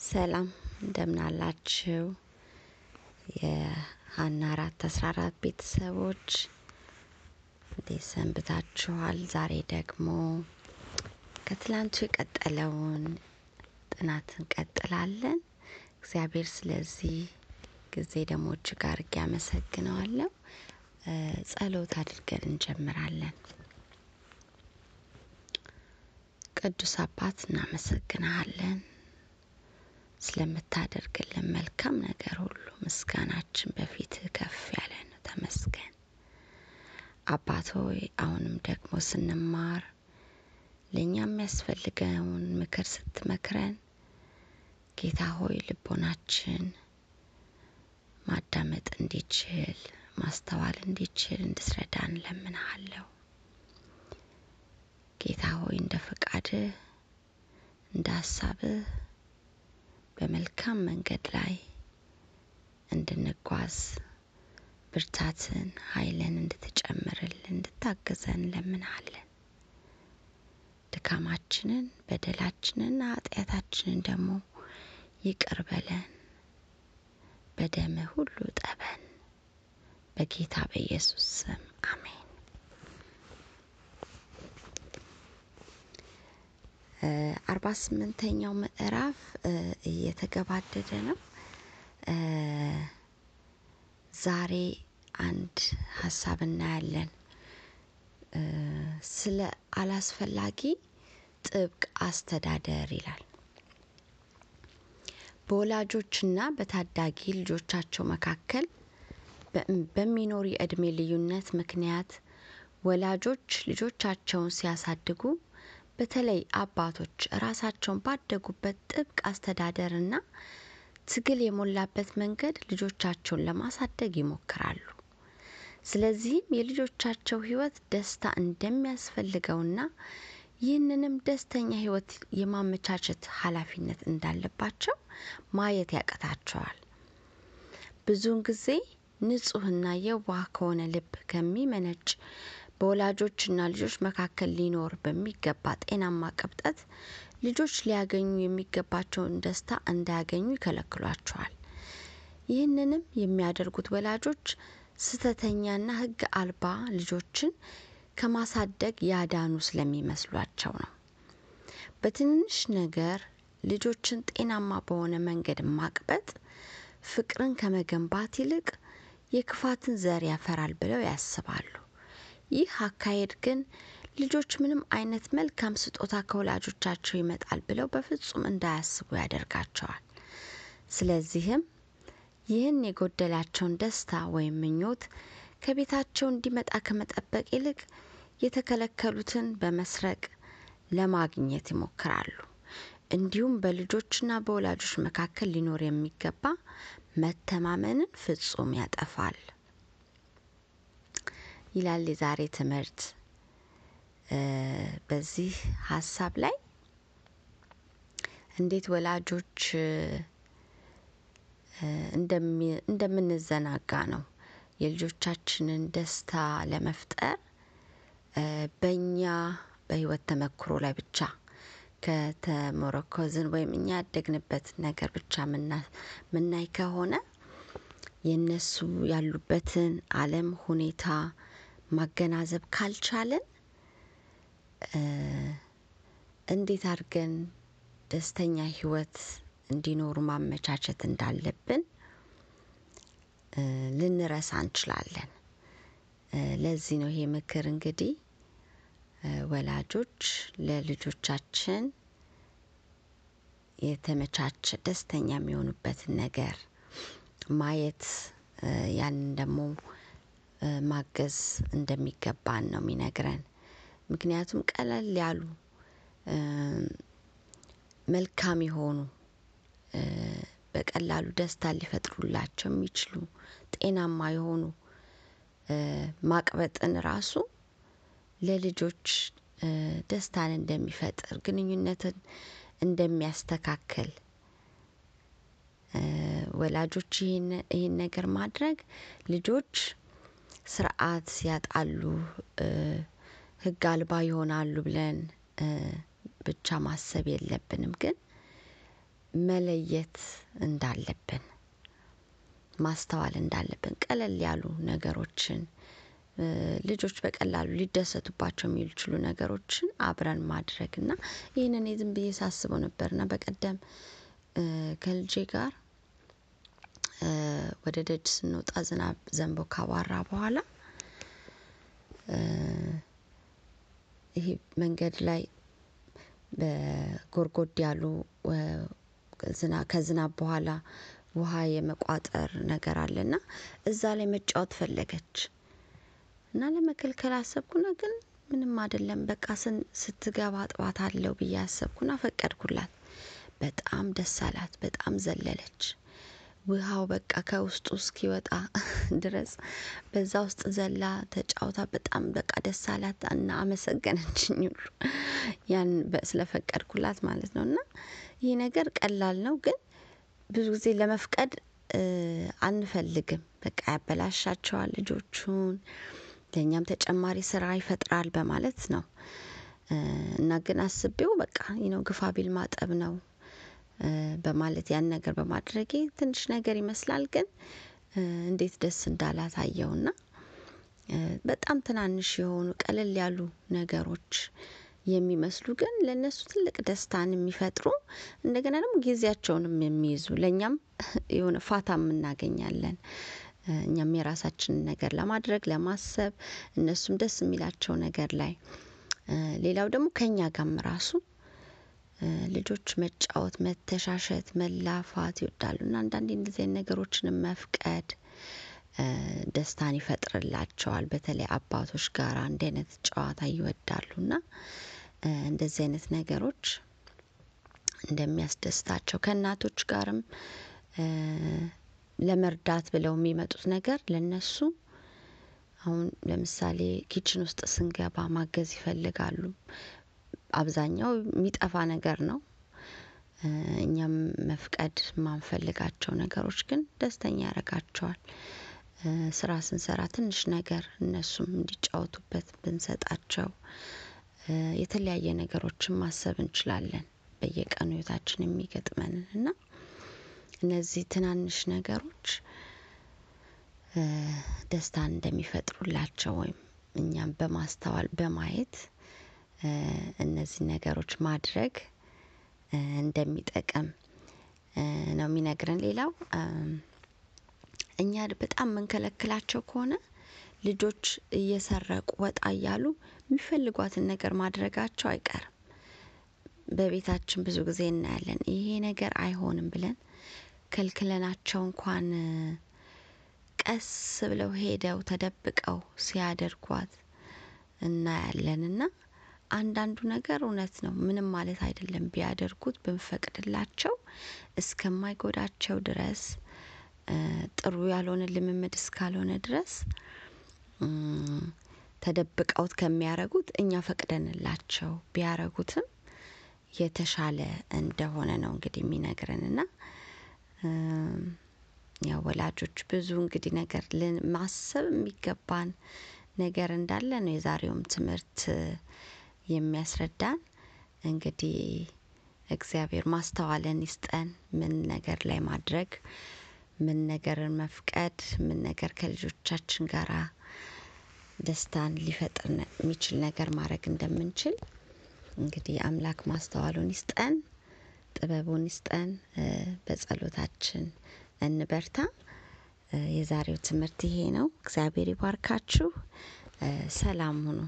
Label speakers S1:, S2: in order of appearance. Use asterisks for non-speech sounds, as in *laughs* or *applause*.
S1: ሰላም እንደምን አላችሁ? የሀና አራት አስራ አራት ቤተሰቦች እንዴት ሰንብታችኋል? ዛሬ ደግሞ ከትላንቱ የቀጠለውን ጥናት እንቀጥላለን። እግዚአብሔር ስለዚህ ጊዜ ደግሞ እጅግ አድርጌ አመሰግነዋለሁ። ጸሎት አድርገን እንጀምራለን። ቅዱስ አባት እናመሰግናለን ስለምታደርግልን መልካም ነገር ሁሉ ምስጋናችን በፊትህ ከፍ ያለ ነው። ተመስገን አባት ሆይ፣ አሁንም ደግሞ ስንማር ለእኛ የሚያስፈልገውን ምክር ስትመክረን ጌታ ሆይ ልቦናችን ማዳመጥ እንዲችል ማስተዋል እንዲችል እንድትረዳን ለምንሃለሁ። ጌታ ሆይ እንደ ፈቃድህ እንደ ሀሳብህ በመልካም መንገድ ላይ እንድንጓዝ ብርታትን፣ ኃይልን እንድትጨምርልን እንድታግዘን እንለምናለን። ድካማችንን፣ በደላችንን፣ ኃጢአታችንን ደግሞ ይቅር በለን፣ በደምህ ሁሉ ጠበን። በጌታ በኢየሱስ ስም አሜን። አርባ ስምንተኛው ምዕራፍ እየተገባደደ ነው። ዛሬ አንድ ሀሳብ እናያለን። ስለ አላስፈላጊ ጥብቅ አስተዳደር ይላል። በወላጆችና በታዳጊ ልጆቻቸው መካከል በሚኖር የእድሜ ልዩነት ምክንያት ወላጆች ልጆቻቸውን ሲያሳድጉ በተለይ አባቶች ራሳቸውን ባደጉበት ጥብቅ አስተዳደርና ትግል የሞላበት መንገድ ልጆቻቸውን ለማሳደግ ይሞክራሉ። ስለዚህም የልጆቻቸው ሕይወት ደስታ እንደሚያስፈልገውና ይህንንም ደስተኛ ሕይወት የማመቻቸት ኃላፊነት እንዳለባቸው ማየት ያቅታቸዋል። ብዙውን ጊዜ ንጹሕና የዋህ ከሆነ ልብ ከሚመነጭ በወላጆችና ልጆች መካከል ሊኖር በሚገባ ጤናማ ቅብጠት ልጆች ሊያገኙ የሚገባቸውን ደስታ እንዳያገኙ ይከለክሏቸዋል። ይህንንም የሚያደርጉት ወላጆች ስህተተኛና ሕግ አልባ ልጆችን ከማሳደግ ያዳኑ ስለሚመስሏቸው ነው። በትንንሽ ነገር ልጆችን ጤናማ በሆነ መንገድ ማቅበጥ ፍቅርን ከመገንባት ይልቅ የክፋትን ዘር ያፈራል ብለው ያስባሉ። ይህ አካሄድ ግን ልጆች ምንም አይነት መልካም ስጦታ ከወላጆቻቸው ይመጣል ብለው በፍጹም እንዳያስቡ ያደርጋቸዋል። ስለዚህም ይህን የጎደላቸውን ደስታ ወይም ምኞት ከቤታቸው እንዲመጣ ከመጠበቅ ይልቅ የተከለከሉትን በመስረቅ ለማግኘት ይሞክራሉ። እንዲሁም በልጆችና በወላጆች መካከል ሊኖር የሚገባ መተማመንን ፍጹም ያጠፋል ይላል የዛሬ ትምህርት። በዚህ ሀሳብ ላይ እንዴት ወላጆች እንደምንዘናጋ ነው የልጆቻችንን ደስታ ለመፍጠር በእኛ በህይወት ተመክሮ ላይ ብቻ ከተሞረኮዝን ወይም እኛ ያደግንበት ነገር ብቻ ምናይ ከሆነ የእነሱ ያሉበትን ዓለም ሁኔታ ማገናዘብ ካልቻለን እንዴት አድርገን ደስተኛ ህይወት እንዲኖሩ ማመቻቸት እንዳለብን ልንረሳ እንችላለን። ለዚህ ነው ይሄ ምክር እንግዲህ ወላጆች ለልጆቻችን የተመቻቸ ደስተኛ የሚሆኑበትን ነገር ማየት ያንን ደግሞ ማገዝ እንደሚገባን ነው የሚነግረን። ምክንያቱም ቀለል ያሉ መልካም የሆኑ በቀላሉ ደስታ ሊፈጥሩላቸው የሚችሉ ጤናማ የሆኑ ማቅበጥን ራሱ ለልጆች ደስታን እንደሚፈጥር ግንኙነትን እንደሚያስተካክል ወላጆች ይህን ነገር ማድረግ ልጆች ስርዓት ያጣሉ፣ ሕግ አልባ ይሆናሉ ብለን ብቻ ማሰብ የለብንም። ግን መለየት እንዳለብን ማስተዋል እንዳለብን ቀለል ያሉ ነገሮችን ልጆች በቀላሉ ሊደሰቱባቸው የሚችሉ ነገሮችን አብረን ማድረግ እና ይህንን ዝም ብዬ ሳስበው ነበርና በቀደም ከልጄ ጋር ወደ ደጅ ስንወጣ ዝናብ ዘንቦ ካባራ በኋላ ይሄ መንገድ ላይ በጎርጎድ ያሉ ከዝናብ በኋላ ውሃ የመቋጠር ነገር አለና እዛ ላይ መጫወት ፈለገች እና ለመከልከል አሰብኩና ግን ምንም አይደለም በቃ ስትገባ ጥባት አለው ብዬ አሰብኩና ፈቀድኩላት። በጣም ደስ አላት። በጣም ዘለለች። ውሃው በቃ ከውስጡ እስኪወጣ *laughs* ድረስ በዛ ውስጥ ዘላ ተጫውታ በጣም በቃ ደስ አላት እና አመሰገነችኝ ሁሉ ያን ስለፈቀድኩላት ማለት ነው። እና ይህ ነገር ቀላል ነው፣ ግን ብዙ ጊዜ ለመፍቀድ አንፈልግም። በቃ ያበላሻቸዋል ልጆቹን፣ ለእኛም ተጨማሪ ስራ ይፈጥራል በማለት ነው እና ግን አስቤው በቃ ግፋ ቢል ማጠብ ነው በማለት ያን ነገር በማድረጌ ትንሽ ነገር ይመስላል፣ ግን እንዴት ደስ እንዳላት አየውና በጣም ትናንሽ የሆኑ ቀለል ያሉ ነገሮች የሚመስሉ ግን ለእነሱ ትልቅ ደስታን የሚፈጥሩ እንደገና ደግሞ ጊዜያቸውንም የሚይዙ ለእኛም *laughs* የሆነ ፋታም እናገኛለን። እኛም የራሳችንን ነገር ለማድረግ ለማሰብ እነሱም ደስ የሚላቸው ነገር ላይ ሌላው ደግሞ ከኛ ጋርም ራሱ ልጆች መጫወት፣ መተሻሸት፣ መላፋት ይወዳሉ እና አንዳንዴ እንደዚህ ነገሮችንም መፍቀድ ደስታን ይፈጥርላቸዋል። በተለይ አባቶች ጋር አንድ አይነት ጨዋታ ይወዳሉ እና እንደዚህ አይነት ነገሮች እንደሚያስደስታቸው ከእናቶች ጋርም ለመርዳት ብለው የሚመጡት ነገር ለነሱ አሁን ለምሳሌ ኪችን ውስጥ ስንገባ ማገዝ ይፈልጋሉ። አብዛኛው የሚጠፋ ነገር ነው። እኛም መፍቀድ የማንፈልጋቸው ነገሮች ግን ደስተኛ ያደርጋቸዋል። ስራ ስንሰራ ትንሽ ነገር እነሱም እንዲጫወቱበት ብንሰጣቸው የተለያየ ነገሮችን ማሰብ እንችላለን። በየቀኑ ህይወታችን የሚገጥመንን እና እነዚህ ትናንሽ ነገሮች ደስታን እንደሚፈጥሩላቸው ወይም እኛም በማስተዋል በማየት እነዚህ ነገሮች ማድረግ እንደሚጠቅም ነው የሚነግረን። ሌላው እኛ በጣም የምንከለክላቸው ከሆነ ልጆች እየሰረቁ ወጣ እያሉ የሚፈልጓትን ነገር ማድረጋቸው አይቀርም። በቤታችን ብዙ ጊዜ እናያለን። ይሄ ነገር አይሆንም ብለን ከልክለናቸው እንኳን ቀስ ብለው ሄደው ተደብቀው ሲያደርጓት እናያለን። እና አንዳንዱ ነገር እውነት ነው፣ ምንም ማለት አይደለም። ቢያደርጉት ብንፈቅድላቸው እስከማይጎዳቸው ድረስ ጥሩ ያልሆነ ልምምድ እስካልሆነ ድረስ ተደብቀውት ከሚያረጉት እኛ ፈቅደንላቸው ቢያረጉትም የተሻለ እንደሆነ ነው እንግዲህ የሚነግረን እና ያው ወላጆች ብዙ እንግዲህ ነገር ማሰብ የሚገባን ነገር እንዳለ ነው የዛሬውም ትምህርት የሚያስረዳን። እንግዲህ እግዚአብሔር ማስተዋልን ይስጠን። ምን ነገር ላይ ማድረግ፣ ምን ነገርን መፍቀድ፣ ምን ነገር ከልጆቻችን ጋር ደስታን ሊፈጥር የሚችል ነገር ማድረግ እንደምንችል እንግዲህ አምላክ ማስተዋሉን ይስጠን፣ ጥበቡን ይስጠን። በጸሎታችን እንበርታ። የዛሬው ትምህርት ይሄ ነው። እግዚአብሔር ይባርካችሁ። ሰላም ሁኑ።